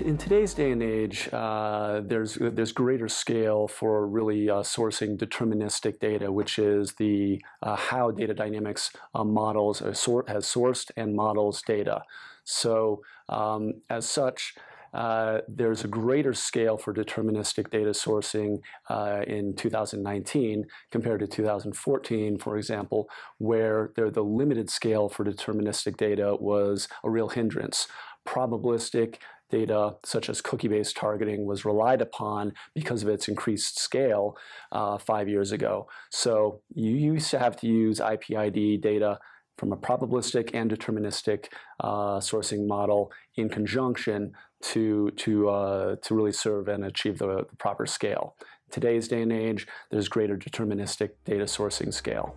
in today's day and age, uh, there's there's greater scale for really uh, sourcing deterministic data, which is the uh, how data dynamics uh, models sort, has sourced and models data. So um, as such. Uh, there's a greater scale for deterministic data sourcing uh, in 2019 compared to 2014, for example, where there, the limited scale for deterministic data was a real hindrance probabilistic data such as cookie-based targeting was relied upon because of its increased scale uh, five years ago. So you used to have to use IPID data from a probabilistic and deterministic uh, sourcing model in conjunction to, to, uh, to really serve and achieve the, the proper scale. today's day and age, there's greater deterministic data sourcing scale.